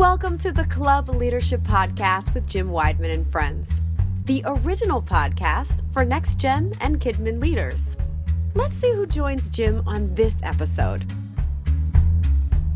Welcome to the Club Leadership Podcast with Jim Wideman and Friends, the original podcast for next gen and Kidmin leaders. Let's see who joins Jim on this episode.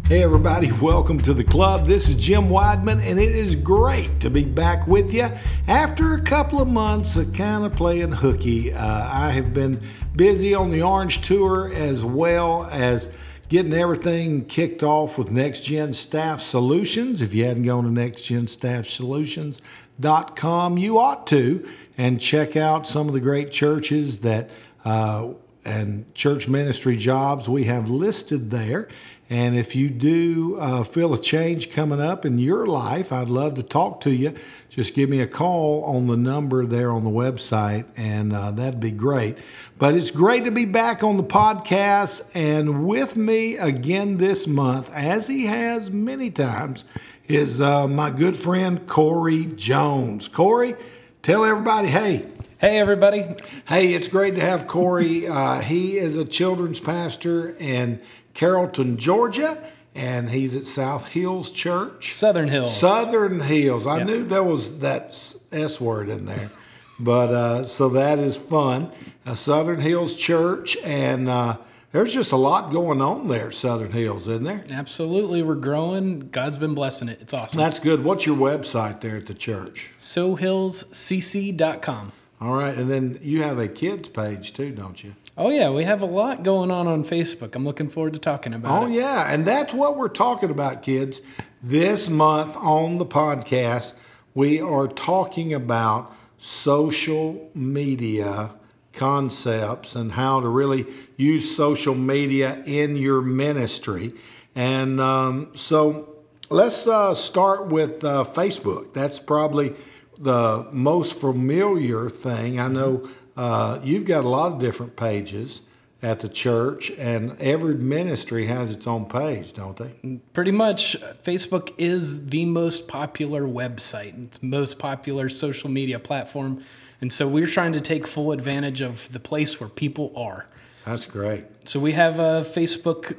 Hey, everybody, welcome to the club. This is Jim Wideman, and it is great to be back with you after a couple of months of kind of playing hooky. Uh, I have been busy on the Orange Tour as well as getting everything kicked off with Next Gen Staff Solutions. If you hadn't gone to nextgenstaffsolutions.com, you ought to and check out some of the great churches that uh, and church ministry jobs we have listed there. And if you do uh, feel a change coming up in your life, I'd love to talk to you. Just give me a call on the number there on the website, and uh, that'd be great. But it's great to be back on the podcast and with me again this month, as he has many times, is uh, my good friend Corey Jones. Corey, tell everybody, hey, Hey, everybody. Hey, it's great to have Corey. Uh, he is a children's pastor in Carrollton, Georgia, and he's at South Hills Church. Southern Hills. Southern Hills. I knew there was that S word in there. But uh, so that is fun. Uh, Southern Hills Church, and uh, there's just a lot going on there, at Southern Hills, isn't there? Absolutely. We're growing. God's been blessing it. It's awesome. That's good. What's your website there at the church? SoHillsCC.com. All right. And then you have a kids page too, don't you? Oh, yeah. We have a lot going on on Facebook. I'm looking forward to talking about Oh, it. yeah. And that's what we're talking about, kids. This month on the podcast, we are talking about social media concepts and how to really use social media in your ministry. And um, so let's uh, start with uh, Facebook. That's probably the most familiar thing. I know uh, you've got a lot of different pages at the church, and every ministry has its own page, don't they? Pretty much, Facebook is the most popular website. It's most popular social media platform. And so we're trying to take full advantage of the place where people are. That's great. So we have a Facebook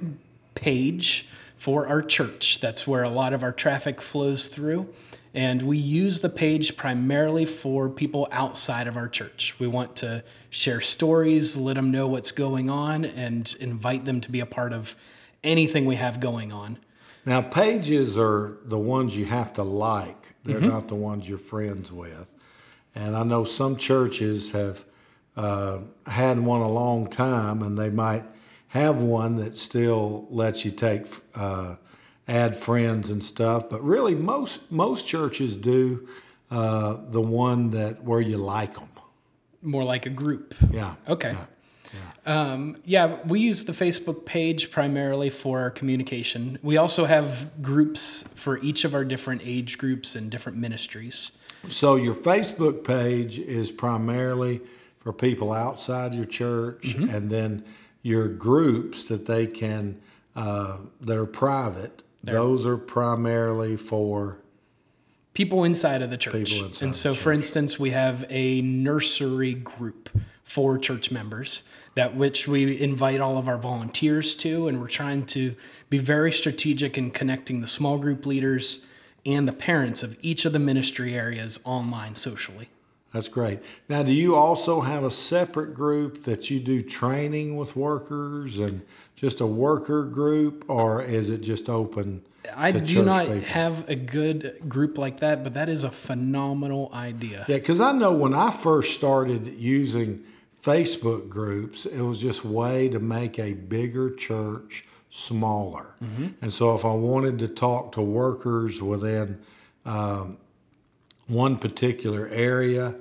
page for our church. That's where a lot of our traffic flows through. And we use the page primarily for people outside of our church. We want to share stories, let them know what's going on, and invite them to be a part of anything we have going on. Now, pages are the ones you have to like, they're mm-hmm. not the ones you're friends with. And I know some churches have uh, had one a long time, and they might have one that still lets you take uh, add friends and stuff. But really, most most churches do uh, the one that where you like them. More like a group. Yeah. Okay. Um, yeah, we use the Facebook page primarily for communication. We also have groups for each of our different age groups and different ministries. So your Facebook page is primarily for people outside your church, and then your groups that they can uh, that are private. Those are primarily for people inside of the church. And so, for instance, we have a nursery group for church members that which we invite all of our volunteers to, and we're trying to be very strategic in connecting the small group leaders and the parents of each of the ministry areas online socially. That's great. Now, do you also have a separate group that you do training with workers and just a worker group, or is it just open? I do not people? have a good group like that, but that is a phenomenal idea. Yeah, because I know when I first started using Facebook groups, it was just way to make a bigger church smaller. And so if I wanted to talk to workers within um, one particular area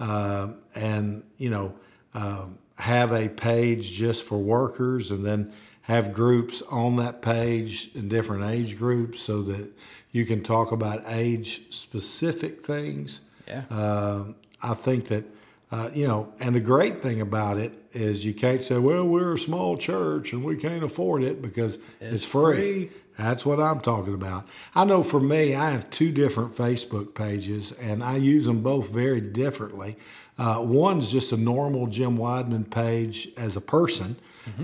uh, and, you know, um, have a page just for workers and then have groups on that page in different age groups so that you can talk about age specific things. Yeah. Um, I think that, uh, you know, and the great thing about it is you can't say, well, we're a small church and we can't afford it because it's, free. free. That's what I'm talking about. I know for me, I have two different Facebook pages and I use them both very differently. Uh, one's just a normal Jim Wideman page as a person,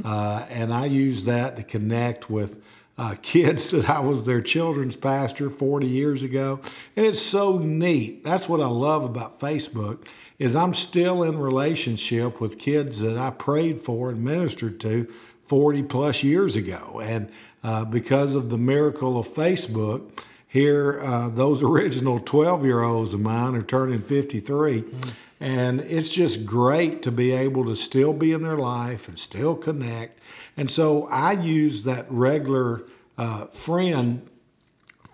uh, and I use that to connect with uh, kids that I was their children's pastor 40 years ago. And it's so neat. That's what I love about Facebook is I'm still in relationship with kids that I prayed for and ministered to 40 plus years ago. And uh, because of the miracle of Facebook, here, uh, those original 12 year olds of mine are turning 53. Mm. And it's just great to be able to still be in their life and still connect. And so I use that regular uh, friend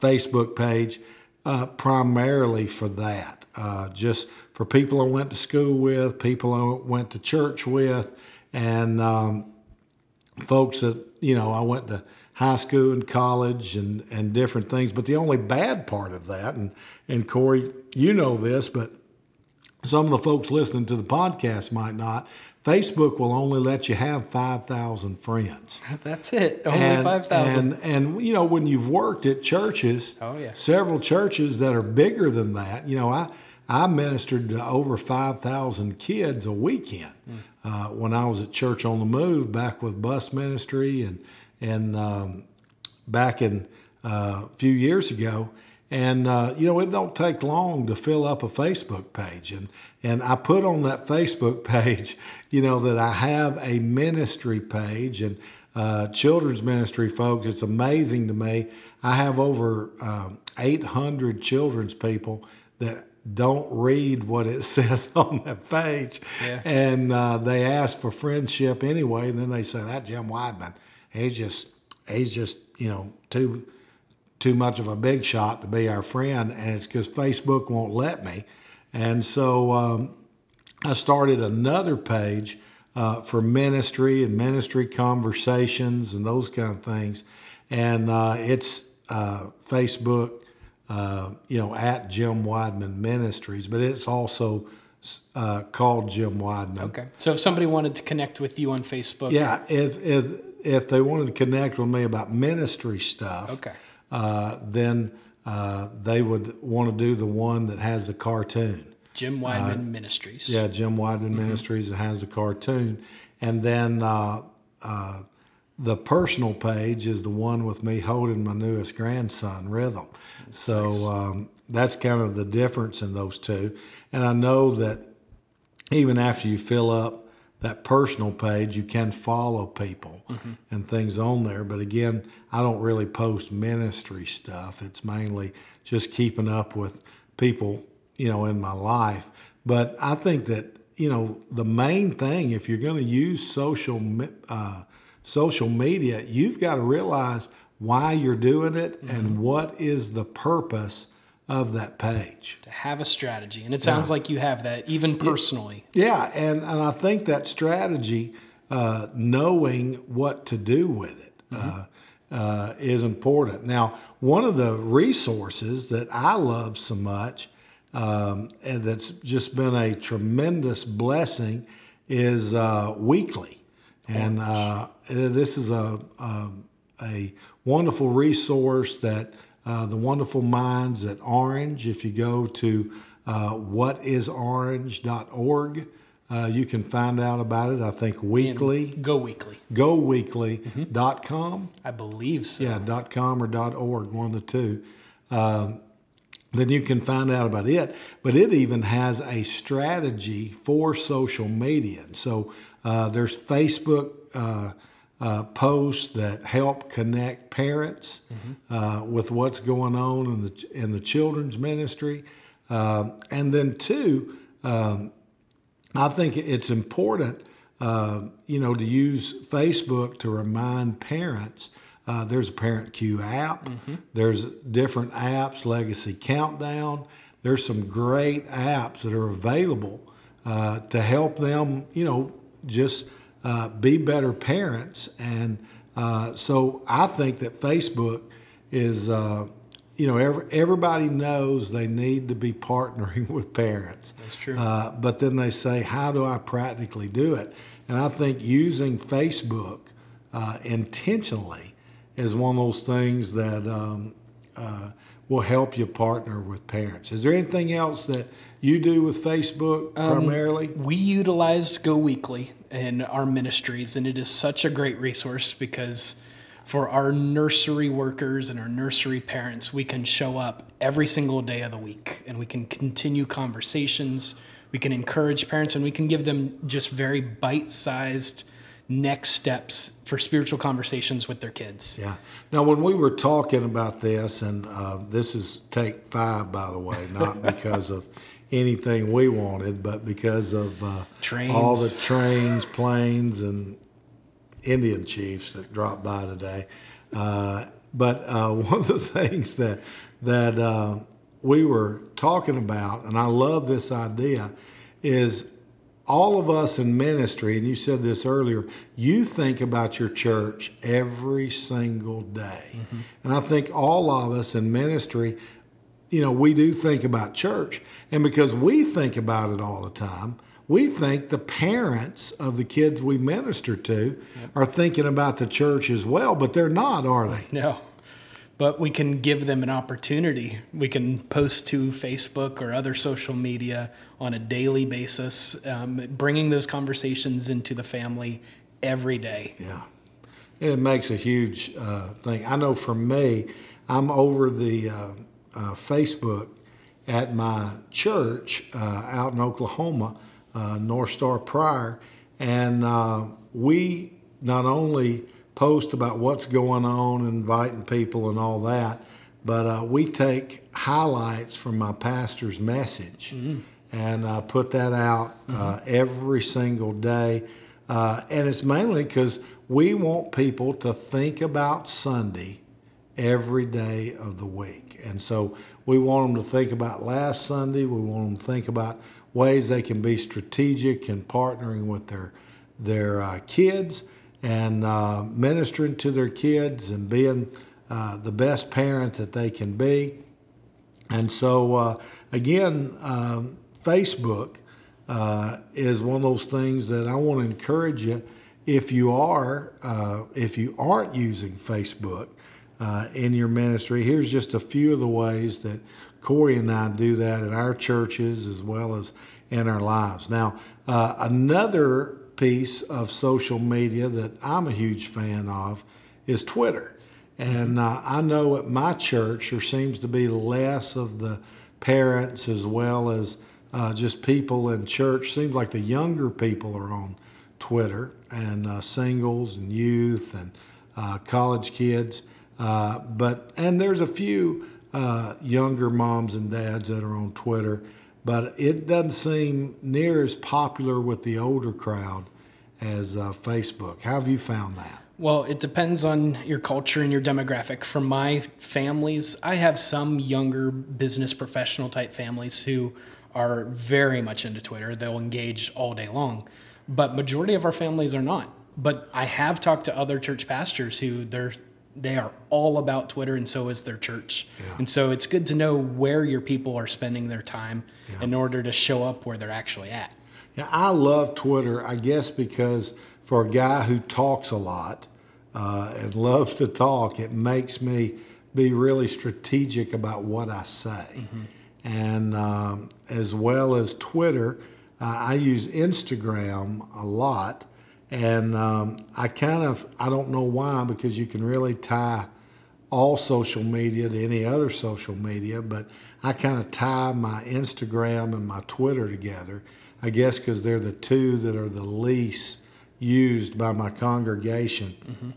Facebook page uh, primarily for that. Uh, just for people I went to school with, people I went to church with, and um, folks that, you know, I went to high school and college and, and different things. But the only bad part of that, and, and Corey, you know this, but some of the folks listening to the podcast might not. Facebook will only let you have 5,000 friends. That's it. Only 5,000. And, and, you know, when you've worked at churches, oh, yeah. several churches that are bigger than that, you know, I, I ministered to over 5,000 kids a weekend mm. uh, when I was at Church on the Move back with bus ministry and, and um, back in uh, a few years ago. And uh, you know, it don't take long to fill up a Facebook page. And and I put on that Facebook page, you know, that I have a ministry page and uh, children's ministry folks. It's amazing to me. I have over um, 800 children's people that don't read what it says on that page, yeah. and uh, they ask for friendship anyway. And then they say that Jim Wideman, he's just he's just you know too too much of a big shot to be our friend, and it's because Facebook won't let me. And so um, I started another page uh, for ministry and ministry conversations and those kind of things. And uh, it's uh, Facebook, uh, you know, at Jim Wideman Ministries, but it's also uh, called Jim Wideman. Okay. So if somebody wanted to connect with you on Facebook, yeah, if if if they wanted to connect with me about ministry stuff, okay uh, then uh, they would want to do the one that has the cartoon. Jim Wideman uh, Ministries. Yeah, Jim Wideman mm-hmm. Ministries that has the cartoon. And then uh, uh, the personal page is the one with me holding my newest grandson, Rhythm. That's so nice. um, that's kind of the difference in those two. And I know that even after you fill up that personal page, you can follow people mm-hmm. and things on there. But again, I don't really post ministry stuff. It's mainly just keeping up with people, you know, in my life. But I think that you know the main thing, if you're going to use social uh, social media, you've got to realize why you're doing it mm-hmm. and what is the purpose of that page. To have a strategy. And it sounds yeah. like you have that, even personally. Yeah. And, and I think that strategy, uh, knowing what to do with it, mm-hmm. uh, uh, is important. Now, one of the resources that I love so much um, and that's just been a tremendous blessing is uh, Weekly. And uh, this is a, a, um, a wonderful resource that uh, the wonderful minds at Orange. If you go to uh, whatisorange.org, uh, you can find out about it. I think weekly. And go weekly. GoWeekly.com. Mm-hmm. I believe so. Yeah, dot .com or dot .org, one of the two. Um, then you can find out about it. But it even has a strategy for social media. And so uh, there's Facebook uh, posts that help connect parents mm-hmm. uh, with what's going on in the in the children's ministry, uh, and then two, um, I think it's important, uh, you know, to use Facebook to remind parents. Uh, there's a Parent Cue app. Mm-hmm. There's different apps, Legacy Countdown. There's some great apps that are available uh, to help them, you know, just uh, be better parents. And uh, so I think that Facebook is, uh, you know, every, everybody knows they need to be partnering with parents. That's true. Uh, but then they say, how do I practically do it? And I think using Facebook uh, intentionally is one of those things that um, uh, will help you partner with parents. Is there anything else that you do with Facebook um, primarily? We utilize Go Weekly in our ministries, and it is such a great resource because for our nursery workers and our nursery parents, we can show up every single day of the week and we can continue conversations. We can encourage parents and we can give them just very bite sized next steps for spiritual conversations with their kids. Yeah. Now, when we were talking about this, and uh, this is take five, by the way, not because of anything we wanted, but because of uh, all the trains, planes, and Indian chiefs that dropped by today. Uh, but uh, one of the things that that uh, we were talking about, and I love this idea, is all of us in ministry, and you said this earlier, you think about your church every single day. Mm-hmm. And I think all of us in ministry, you know, we do think about church. And because we think about it all the time, we think the parents of the kids we minister to yep. are thinking about the church as well, but they're not, are they? No but we can give them an opportunity. We can post to Facebook or other social media on a daily basis, um, bringing those conversations into the family every day. Yeah. It makes a huge uh, thing. I know for me, I'm over the uh, uh, Facebook at my church uh, out in Oklahoma, uh, North Star Pryor, and uh, we not only post about what's going on, inviting people, and all that. But uh, we take highlights from my pastor's message mm-hmm. and uh, put that out uh, mm-hmm. every single day. Uh, and it's mainly because we want people to think about Sunday every day of the week. And so we want them to think about last Sunday. We want them to think about ways they can be strategic in partnering with their their uh, kids and uh, ministering to their kids and being uh, the best parent that they can be. And so, uh, again, um, Facebook uh, is one of those things that I want to encourage you. If you are, uh, if you aren't using Facebook uh, in your ministry, here's just a few of the ways that Corey and I do that at our churches as well as in our lives. Now, another piece of social media that I'm a huge fan of is Twitter. And uh, I know at my church there seems to be less of the parents as well as uh, just people in church. Seems like the younger people are on Twitter and uh, singles and youth and uh, college kids. Uh, but and there's a few uh, younger moms and dads that are on Twitter but it doesn't seem near as popular with the older crowd as uh, Facebook. How have you found that? Well, it depends on your culture and your demographic. For my families, I have some younger business professional type families who are very much into Twitter. They'll engage all day long. But majority of our families are not. But I have talked to other church pastors who they're they are all about Twitter, and so is their church. Yeah. And so it's good to know where your people are spending their time yeah. in order to show up where they're actually at. Yeah, I love Twitter, I guess, because for a guy who talks a lot uh, and loves to talk, it makes me be really strategic about what I say. Mm-hmm. And um, as well as Twitter, uh, I use Instagram a lot and um, I kind of, I don't know why, because you can really tie all social media to any other social media, but I kind of tie my Instagram and my Twitter together. I guess because they're the two that are the least used by my congregation. Mm-hmm.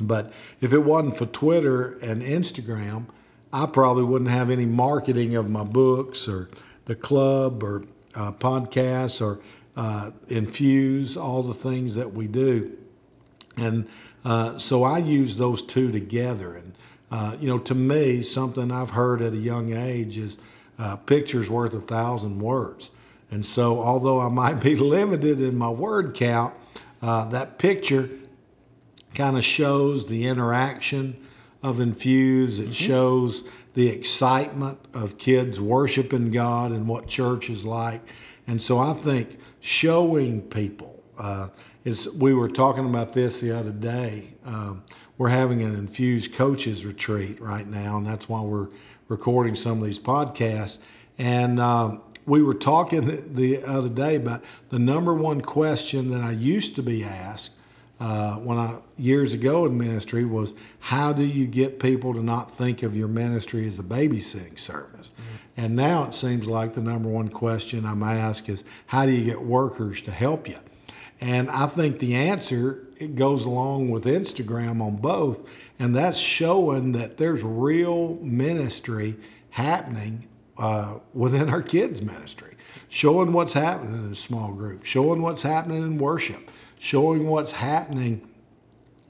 But if it wasn't for Twitter and Instagram, I probably wouldn't have any marketing of my books or the club or uh, podcasts or uh, infuse all the things that we do. And uh, so I use those two together. And, uh, you know, to me, something I've heard at a young age is uh, pictures worth a thousand words. And so, although I might be limited in my word count, uh, that picture kind of shows the interaction of Infuse. It mm-hmm. shows the excitement of kids worshiping God and what church is like. And so I think showing people. Uh, is we were talking about this the other day. Um, we're having an infused coaches retreat right now, and that's why we're recording some of these podcasts. And um, we were talking the other day about the number one question that I used to be asked uh, when I years ago in ministry was how do you get people to not think of your ministry as a babysitting service? And now it seems like the number one question I'm asked is how do you get workers to help you? And I think the answer it goes along with Instagram on both, and that's showing that there's real ministry happening uh, within our kids' ministry, showing what's happening in a small group, showing what's happening in worship, showing what's happening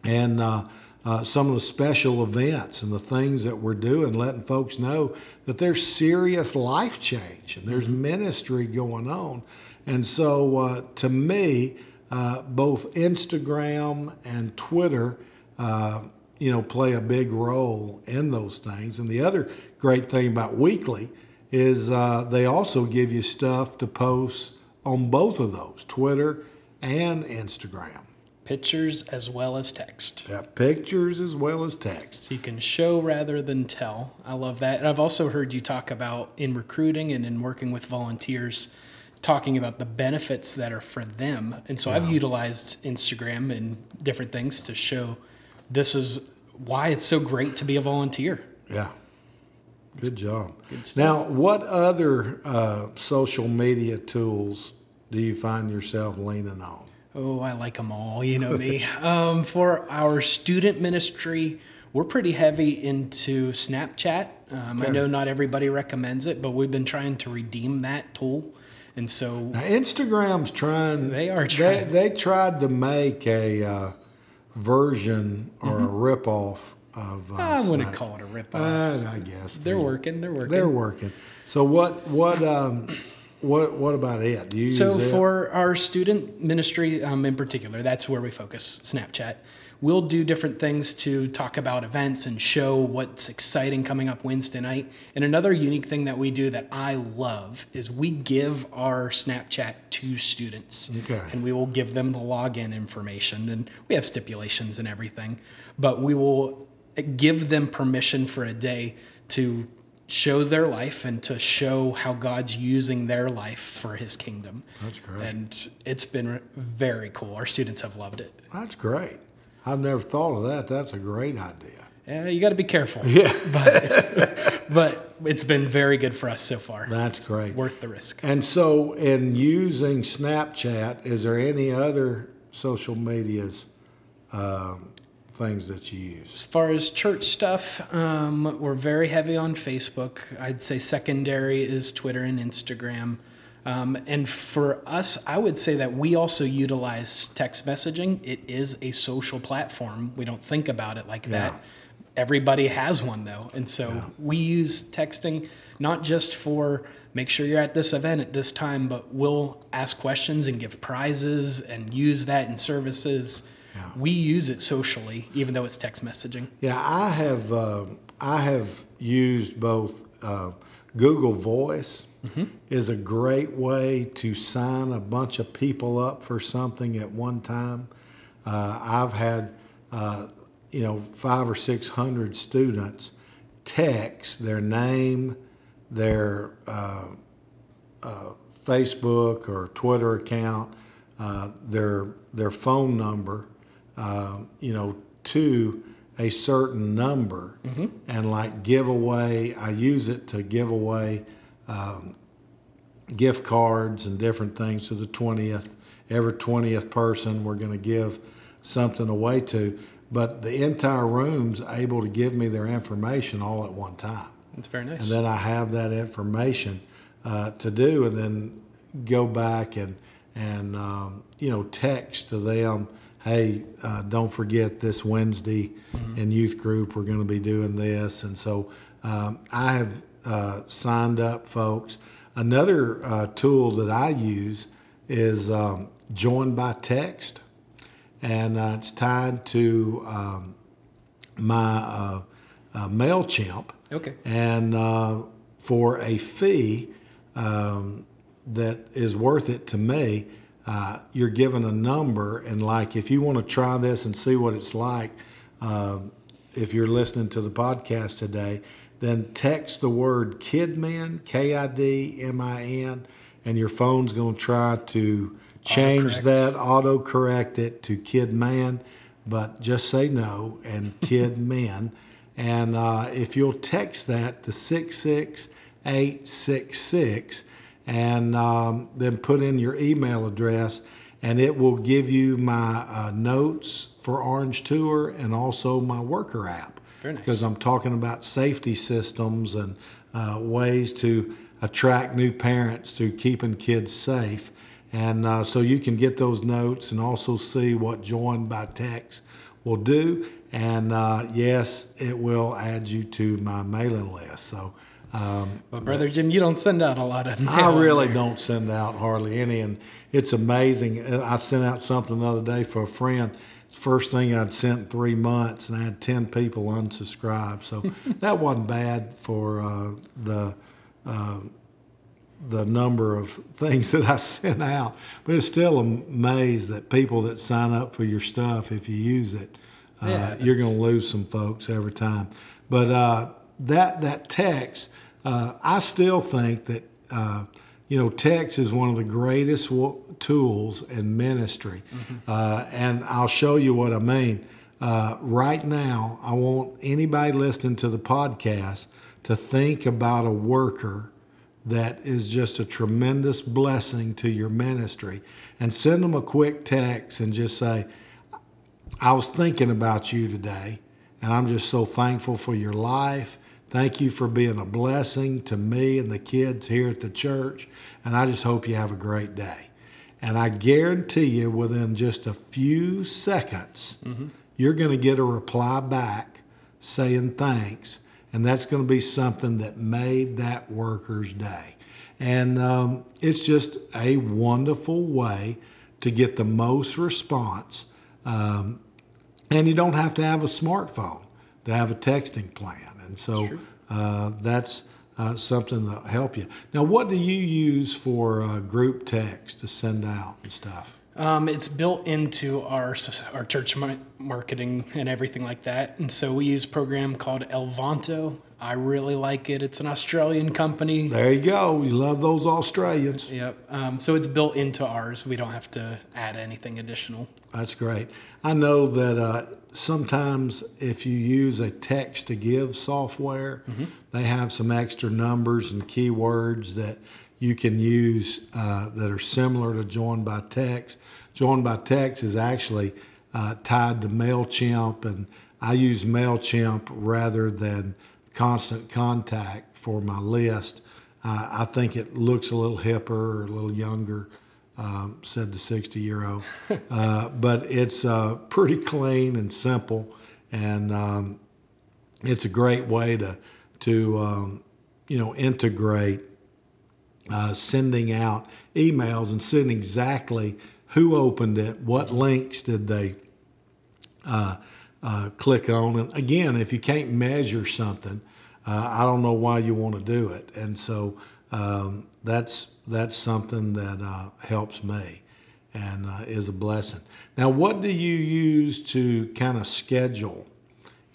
and uh, uh, some of the special events and the things that we're doing, letting folks know that there's serious life change and there's ministry going on. And so, uh, to me, uh, both Instagram and Twitter, uh, you know, play a big role in those things. And the other great thing about Weekly is uh, they also give you stuff to post on both of those, Twitter and Instagram. Pictures as well as text. Yeah, pictures as well as text. So you can show rather than tell. I love that. And I've also heard you talk about in recruiting and in working with volunteers, talking about the benefits that are for them. And so I've utilized Instagram and different things to show this is why it's so great to be a volunteer. Yeah. Good job. now, what other uh, social media tools do you find yourself leaning on? Oh, I like them all. You know me. um, for our student ministry, we're pretty heavy into Snapchat. Um, I know not everybody recommends it, but we've been trying to redeem that tool. And so Now, Instagram's trying. They are They, trying. they tried to make a uh, version or a ripoff of. Uh. I wouldn't call it a ripoff. Uh, I guess they're working. They're working. They're working. So what? What? Um, what? What about it? Do you So for our student ministry um, in particular, that's where we focus. Snapchat. We'll do different things to talk about events and show what's exciting coming up Wednesday night. And another unique thing that we do that I love is we give our Snapchat to students, Okay. and we will give them the login information, and we have stipulations and everything, but we will give them permission for a day to show their life and to show how God's using their life for his kingdom. That's great. And it's been very cool. Our students have loved it. That's great. I've never thought of that. That's a great idea. Yeah, you got to be careful. Yeah, But it's been very good for us so far. that's great. Worth the risk. And so, in using Snapchat, is there any other social medias um, things that you use? As far as church stuff, um, we're very heavy on Facebook. I'd say secondary is Twitter and Instagram. Um, and for us, I would say that we also utilize text messaging. It is a social platform. We don't think about it like that. Everybody has one though. And so we use texting not just for make sure you're at this event at this time, but we'll ask questions and give prizes and use that in services. We use it socially, even though it's text messaging. Yeah, I have. Uh, I have used both. Uh, Google Voice is a great way to sign a bunch of people up for something at one time. Uh, I've had, uh, you know, five or six hundred students text their name, their uh, uh, Facebook or Twitter account, uh, their their phone number, uh, you know, to a certain number, and like give away. I use it to give away um, gift cards and different things to the twentieth. Every twentieth person, we're going to give something away to. But the entire room's able to give me their information all at one time It's very nice. and then I have that information uh, to do, and then go back and and um, you know text to them, hey, uh, don't forget this Wednesday in youth group we're going to be doing this, and so um, I have uh, signed up folks. Another uh, tool that I use is um, join by text, and uh, it's tied to um, my uh, uh, Mailchimp. Okay. And uh, for a fee um, that is worth it to me, uh, you're given a number. And like, if you want to try this and see what it's like, um, if you're listening to the podcast today, then text the word Kidmin, K I D M I N, and your phone's going to try to change Autocorrect. that, autocorrect it to Kidman, but just say no and Kidman. And uh, if you'll text that to 66866 and um, then put in your email address, and it will give you my uh, notes for Orange Tour and also my worker app. Very nice. Because I'm talking about safety systems and uh, ways to attract new parents to keeping kids safe. And uh, so you can get those notes and also see what Join by Text will do. And uh, yes, it will add you to my mailing list. So um, But brother Jim, you don't send out a lot of. I mail. really don't send out hardly any, and it's amazing. I sent out something the other day for a friend. It's the first thing I'd sent in three months, and I had ten people unsubscribe. So that wasn't bad for uh, the uh, the number of things that I sent out. But it's still amazed that people that sign up for your stuff, if you use it, uh, Yeah, you're going to lose some folks every time. But uh, that that text, uh, I still think that uh, you know text is one of the greatest wo- tools in ministry, uh, and I'll show you what I mean. Uh, right now, I want anybody listening to the podcast to think about a worker that is just a tremendous blessing to your ministry, and send them a quick text and just say, I was thinking about you today, and I'm just so thankful for your life. Thank you for being a blessing to me and the kids here at the church, and I just hope you have a great day. And I guarantee you, within just a few seconds, you're going to get a reply back saying thanks, and that's going to be something that made that worker's day. And um, it's just a wonderful way to get the most response. Um, and you don't have to have a smartphone to have a texting plan. And so uh, that's uh, something that'll help you. Now, what do you use for uh, group text to send out and stuff? Um, it's built into our our church marketing and everything like that, and so we use a program called Elvanto. I really like it. It's an Australian company. There you go. We love those Australians. Yep. Um, so it's built into ours. We don't have to add anything additional. That's great. I know that uh, sometimes if you use a text to give software, they have some extra numbers and keywords that you can use uh, that are similar to Join by Text. Join by Text is actually uh, tied to MailChimp, and I use MailChimp rather than Constant Contact for my list. Uh, I think it looks a little hipper or a little younger um, said the 60 year old. Uh, but it's uh, pretty clean and simple, and um, it's a great way to to um, you know integrate uh, sending out emails and seeing exactly who opened it, what links did they uh, uh, click on, and again, if you can't measure something, uh, I don't know why you want to do it, and so um, that's that's something that uh, helps me and uh, is a blessing. Now, what do you use to kind of schedule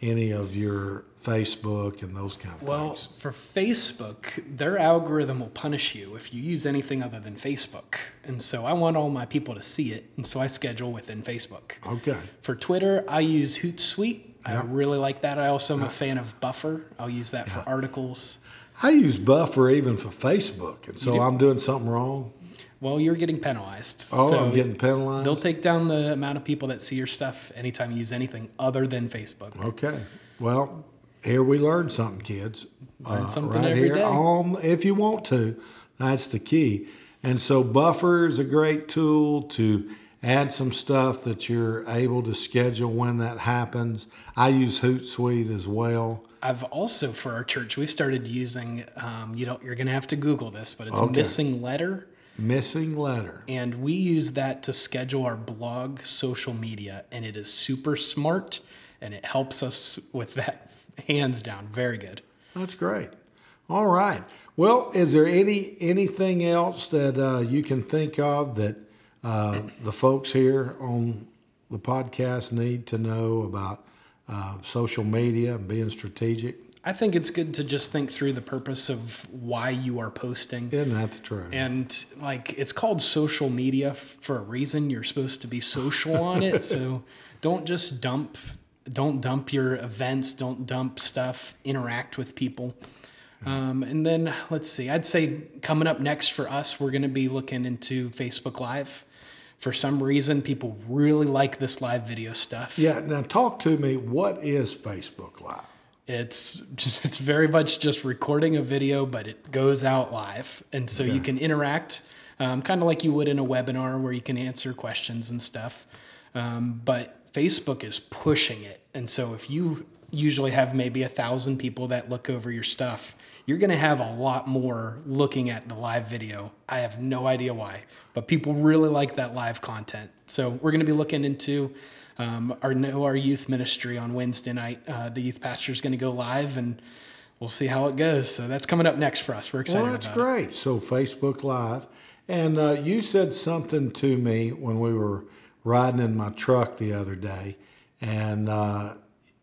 any of your Facebook and those kind of Well, things? for Facebook, their algorithm will punish you if you use anything other than Facebook. And so I want all my people to see it, and so I schedule within Facebook. Okay. For Twitter, I use Hootsuite. I really like that. I also am a fan of Buffer. I'll use that for articles. I use Buffer even for Facebook, and so I'm doing something wrong. Well, you're getting penalized. Oh, so I'm getting penalized. They'll take down the amount of people that see your stuff anytime you use anything other than Facebook. Okay. Well, here we learn something, kids. Learn uh, something right every here day. on if you want to. That's the key. And so Buffer is a great tool to add some stuff that you're able to schedule when that happens. I use Hootsuite as well. I've also for our church we've started using. Um, you don't. You're gonna have to Google this, but it's Okay. missing letter. Missing letter. and we use that to schedule our blog social media and it is super smart and it helps us with that hands down very good That's great. All right. Well, is there any anything else that uh, you can think of that uh, the folks here on the podcast need to know about uh, social media and being strategic? I think it's good to just think through the purpose of why you are posting. Isn't that the truth? And like it's called social media for a reason. You're supposed to be social on it. so don't just dump don't dump your events, don't dump stuff, interact with people. Um, and then let's see, I'd say coming up next for us, we're going to be looking into Facebook Live. For some reason, people really like this live video stuff. Yeah. Now, talk to me. What is Facebook Live? It's it's very much just recording a video, but it goes out live, and so you can interact, um, kind of like you would in a webinar where you can answer questions and stuff. Um, but Facebook is pushing it, and so if you usually have maybe a thousand people that look over your stuff, you're going to have a lot more looking at the live video. I have no idea why, but people really like that live content. So we're going to be looking into um, our know our youth ministry on Wednesday night. Uh, the youth pastor is going to go live, and we'll see how it goes. So that's coming up next for us. We're excited. Well, that's about it. great. So Facebook Live, and uh, you said something to me when we were riding in my truck the other day, and uh,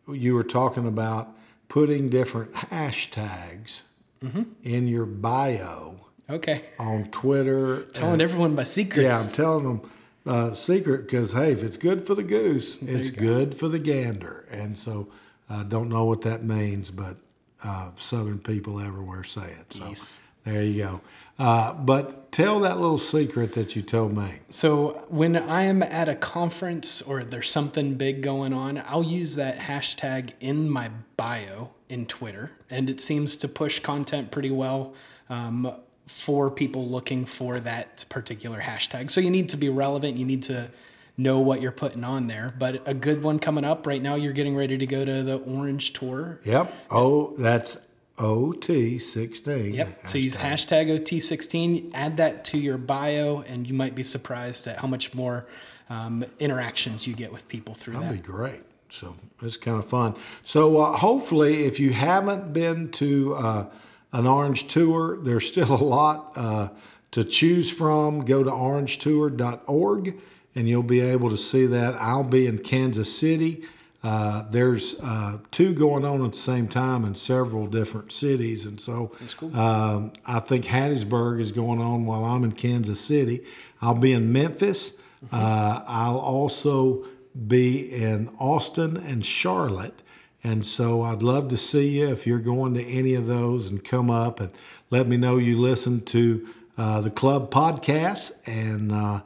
you were talking about putting different hashtags Mm-hmm. in your bio Okay, on Twitter. telling everyone my secrets. Yeah, I'm telling them uh, secret because hey, if it's good for the goose, it's go. good for the gander. And so I don't know what that means, but uh, Southern people everywhere say it. So Yes. There you go. Uh, but tell that little secret that you told me. So when I am at a conference or there's something big going on, I'll use that hashtag in my bio in Twitter, and it seems to push content pretty well um, for people looking for that particular hashtag. So you need to be relevant. You need to know what you're putting on there. But a good one coming up right now, you're getting ready to go to the Orange Tour. Yep. Oh, that's OT16. Yep. So use hashtag OT16, add that to your bio, and you might be surprised at how much more um, interactions you get with people through That'd that. be great. So it's kind of fun. So uh, hopefully, if you haven't been to uh, an Orange Tour, there's still a lot uh, to choose from. Go to orangetour.org and you'll be able to see that. I'll be in Kansas City. Uh, there's uh, two going on at the same time in several different cities, and so um, I think Hattiesburg is going on while I'm in Kansas City. I'll be in Memphis. Uh, I'll also be in Austin and Charlotte. And so I'd love to see you if you're going to any of those and come up and let me know you listen to uh, the club podcast. And uh,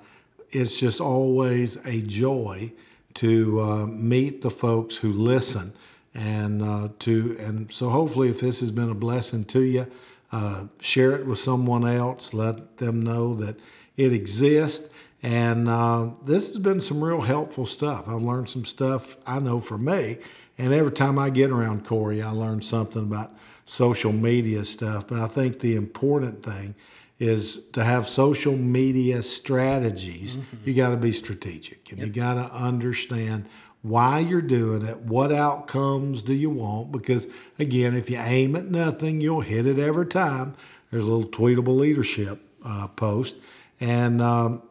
it's just always a joy to uh, meet the folks who listen. And uh, to and so hopefully, if this has been a blessing to you, uh, share it with someone else. Let them know that it exists. And uh, this has been some real helpful stuff. I've learned some stuff I know for me. And every time I get around Corey, I learn something about social media stuff. But I think the important thing is to have social media strategies. You got to be strategic and you got to understand why you're doing it, what outcomes do you want? Because again, if you aim at nothing, you'll hit it every time. There's a little tweetable leadership uh, post. And um,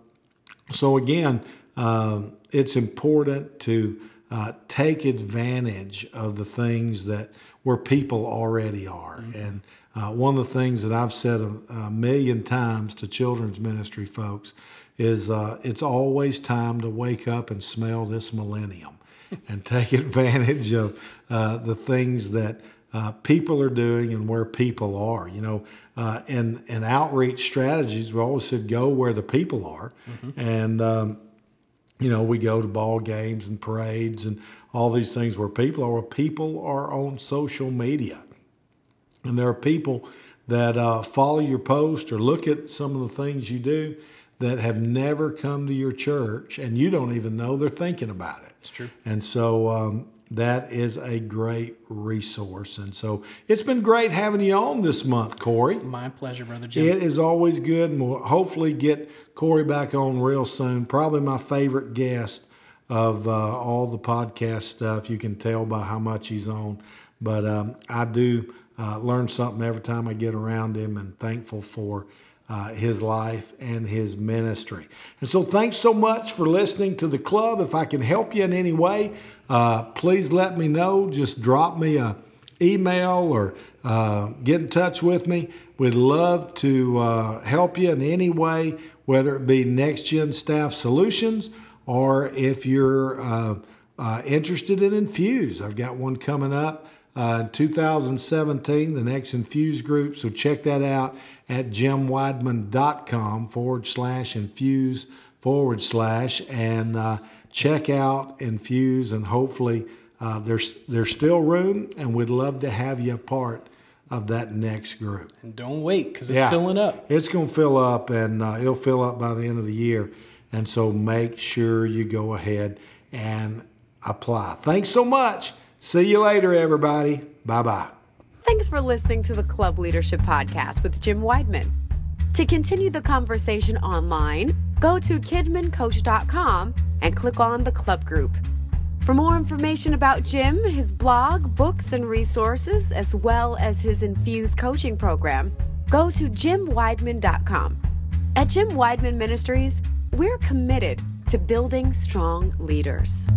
so again, um, it's important to uh, take advantage of the things that where people already are. And uh, one of the things that I've said a, a million times to children's ministry folks is uh, it's always time to wake up and smell this millennium and take advantage of uh, the things that uh, people are doing and where people are. You know, uh, in in outreach strategies, we always said go where the people are, and um, you know we go to ball games and parades and all these things where people are. Where people are on social media, and there are people that uh, follow your post or look at some of the things you do that have never come to your church, and you don't even know they're thinking about it. It's true. And so um, that is a great resource. And so it's been great having you on this month, Corey. My pleasure, Brother Jim. It is always good, and we'll hopefully get Corey back on real soon. Probably my favorite guest of uh, all the podcast stuff. You can tell by how much he's on, but um, I do uh, learn something every time I get around him, and thankful for. Uh, his life and his ministry. And so, thanks so much for listening to the club. If I can help you in any way, uh, please let me know. Just drop me a, email or uh, get in touch with me. We'd love to uh, help you in any way, whether it be Next Gen Staff Solutions or if you're uh, interested in Infuse. I've got one coming up uh, 2017, the next Infuse group. So check that out at jimwideman.com forward slash infuse forward slash and uh, check out Infuse and hopefully uh, there's there's still room and we'd love to have you a part of that next group. And don't wait because it's yeah, filling up. It's going to fill up and uh, it'll fill up by the end of the year. And so make sure you go ahead and apply. Thanks so much. See you later, everybody. Bye bye. Thanks for listening to the Club Leadership Podcast with Jim Wideman. To continue the conversation online, go to kidmincoach.com and click on the club group. For more information about Jim, his blog, books, and resources, as well as his Infused coaching program, go to jimwideman.com. At Jim Wideman Ministries, we're committed to building strong leaders.